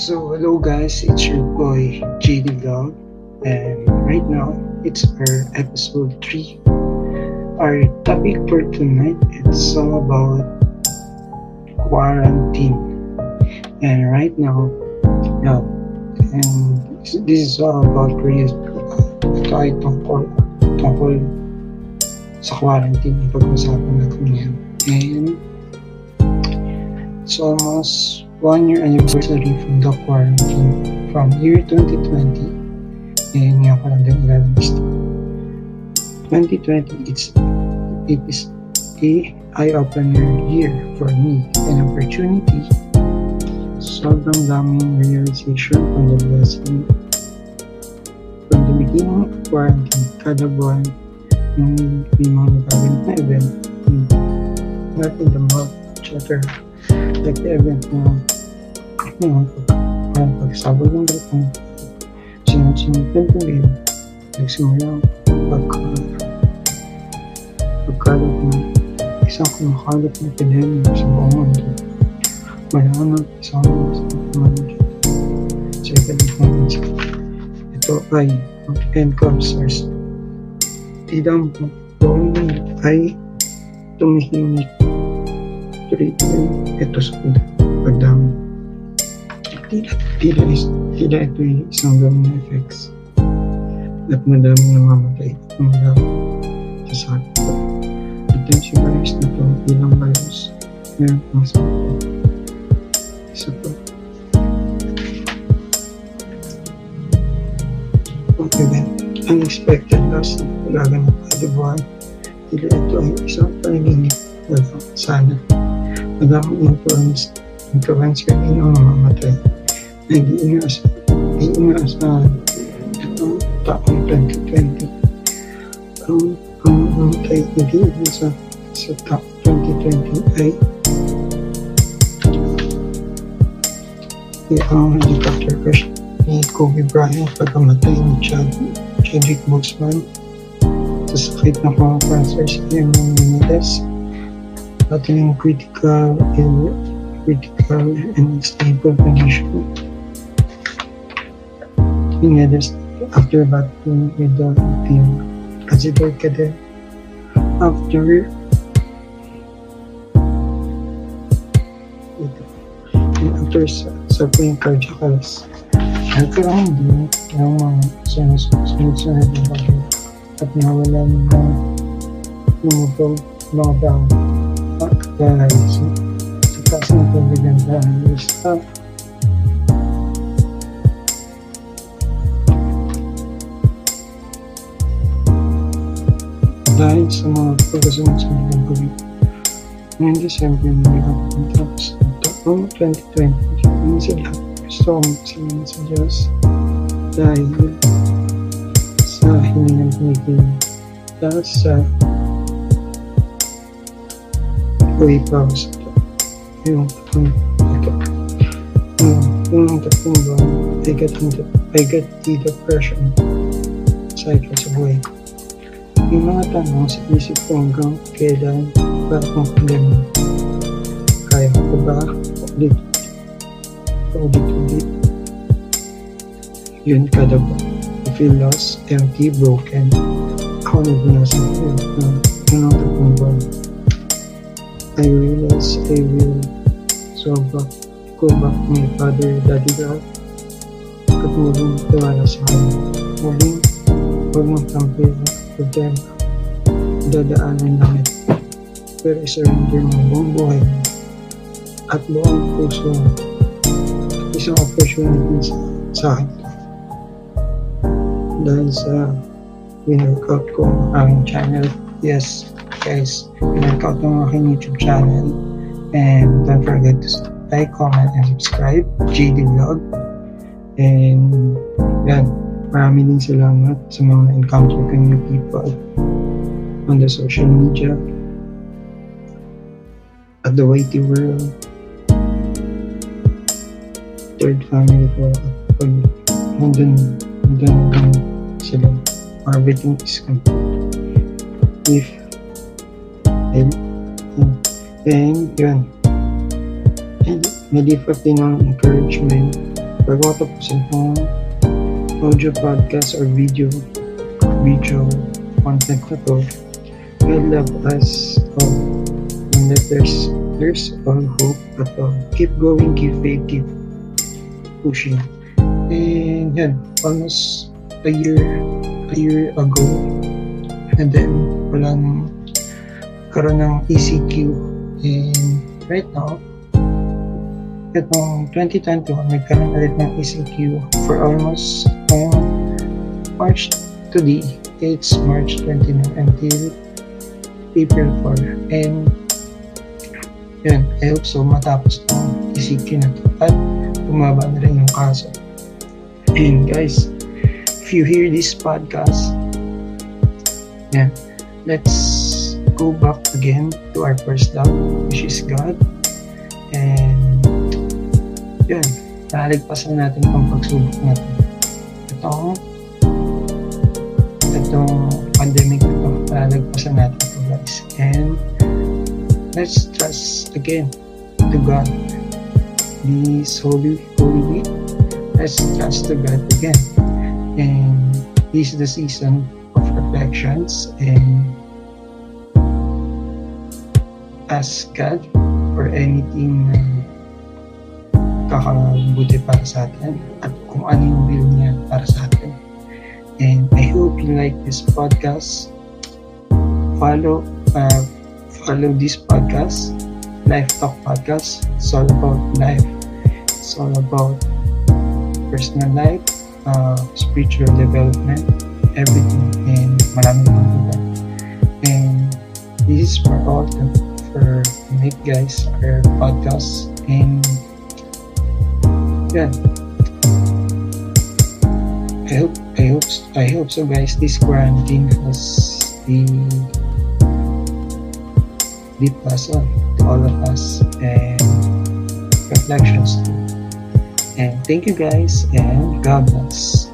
So hello guys, it's your boy JD Vlog and right now it's our episode 3. Our topic for tonight it's all about quarantine. And right now, yeah, and this is all about Korea's ito ay tungkol, tungkol sa quarantine yung pag-usapan natin ngayon. And it's almost one year anniversary from the quarantine from year 2020 and ngayon ilalabas 2020 it's it is a eye-opener year for me an opportunity. Sobrang daming realization on the blessing. From the beginning of quarantine kada buwan may, may mga nagagawin na event not in the month chatter like the event na yun, parang pagsabog ng grupong sinunod-sunod ng tuloy nagsimula pagka pagkalat. Ng isang kumakalat na epidemya sa buong mundo. Wala na isang sa mundo second point ito ay encounters tidang buong ay tumihimik. Treatment ito sa pagdami. Tila, tila, tila ito ay isang domino effects at madami namamatay at madami sa sakit. Attention virus na ito ilang virus meron pang sakit. Isa pa. Ang event, unexpected loss na pagaganap kada buwan. Tila ito ay isang panaginip na sana madaming influence influence ka din ang mamamatay na hindi inaas hindi inaasahan itong taong 2020 ang ang mamatay hindi inasa sa taong 2020 ay ang helicopter crash ni Kobe Bryant pagkamatay ni Chad Chadwick Boseman. Sa sakit na pang-cancer sa Eamon Menendez. Battling critical and critical and stable condition. He had after battling with the team. Considered ka din after after suffering cardiac arrest. Nagkaroon din ng mga sunod-sunod na bagay at nawalan ng lumutog mga daw guys sa taas ng pagbigandahan is dahil sa mga pagkasunod sa mga gawin ngayong December na nagkapunta sa taong 2020 hindi sila gusto ko magsalan sa Diyos dahil sa hiningang pinigil dahil sa way pause yung tatlong ito yung, tatlong buwan I got, into, I got the depression cycle sa buhay yung mga tanong sa isip ko hanggang kailan ba akong problema kaya ko ba ulit ulit ulit yun kada ba I feel lost, empty, broken. Ako na binasa yun yung tatlong buwan I realize I will so back, go back to my father, daddy God at muling tiwala sa kanya. Muling huwag mong tampil ng problema. Dadaanan ito. Pero surrender mo buong buhay at buong puso mo. Isang opportunity sa, akin. Dahil sa winworkout ko ang channel. Yes, guys, pinag-out ng aking YouTube channel. And don't forget to like, comment, and subscribe. JD Vlog. And yan, marami din salamat sa mga encounter ko new people on the social media at the Whitey World. Third family ko at pag nandun, nandun, nandun sila. Everything is complete. If and, and yun and nalipat din ng encouragement bago ko tapusin itong audio podcast or video video content na to God love us all. And that there's there's all hope at all. Keep going keep faith keep pushing. And yan almost a year a year ago and then walang karoon ng ECQ and right now itong 2021 nagkaroon ulit ng ECQ for almost um, March today it's March 29 until April 4 and yun, I hope so matapos itong ECQ na to at bumaba na rin yung kaso and guys if you hear this podcast yan let's go back again to our first love, which is God. And, yun, naligpasan natin ang pagsubok natin. Itong, itong pandemic na ito, naligpasan natin ito guys. And, let's trust again to God. This Holy, Holy Week, let's trust to God again. And, this is the season of reflections and ask God for anything na kakabuti para sa atin at kung ano yung will niya para sa atin. And I hope you like this podcast. Follow uh, follow this podcast, Life Talk Podcast. It's all about life. It's all about personal life, uh, spiritual development, everything, and maraming mga And this is for all the for make guys our podcast and yeah. I hope I hope I hope so guys. This quarantine has the deep lesson to all of us and reflections too. And thank you guys and God bless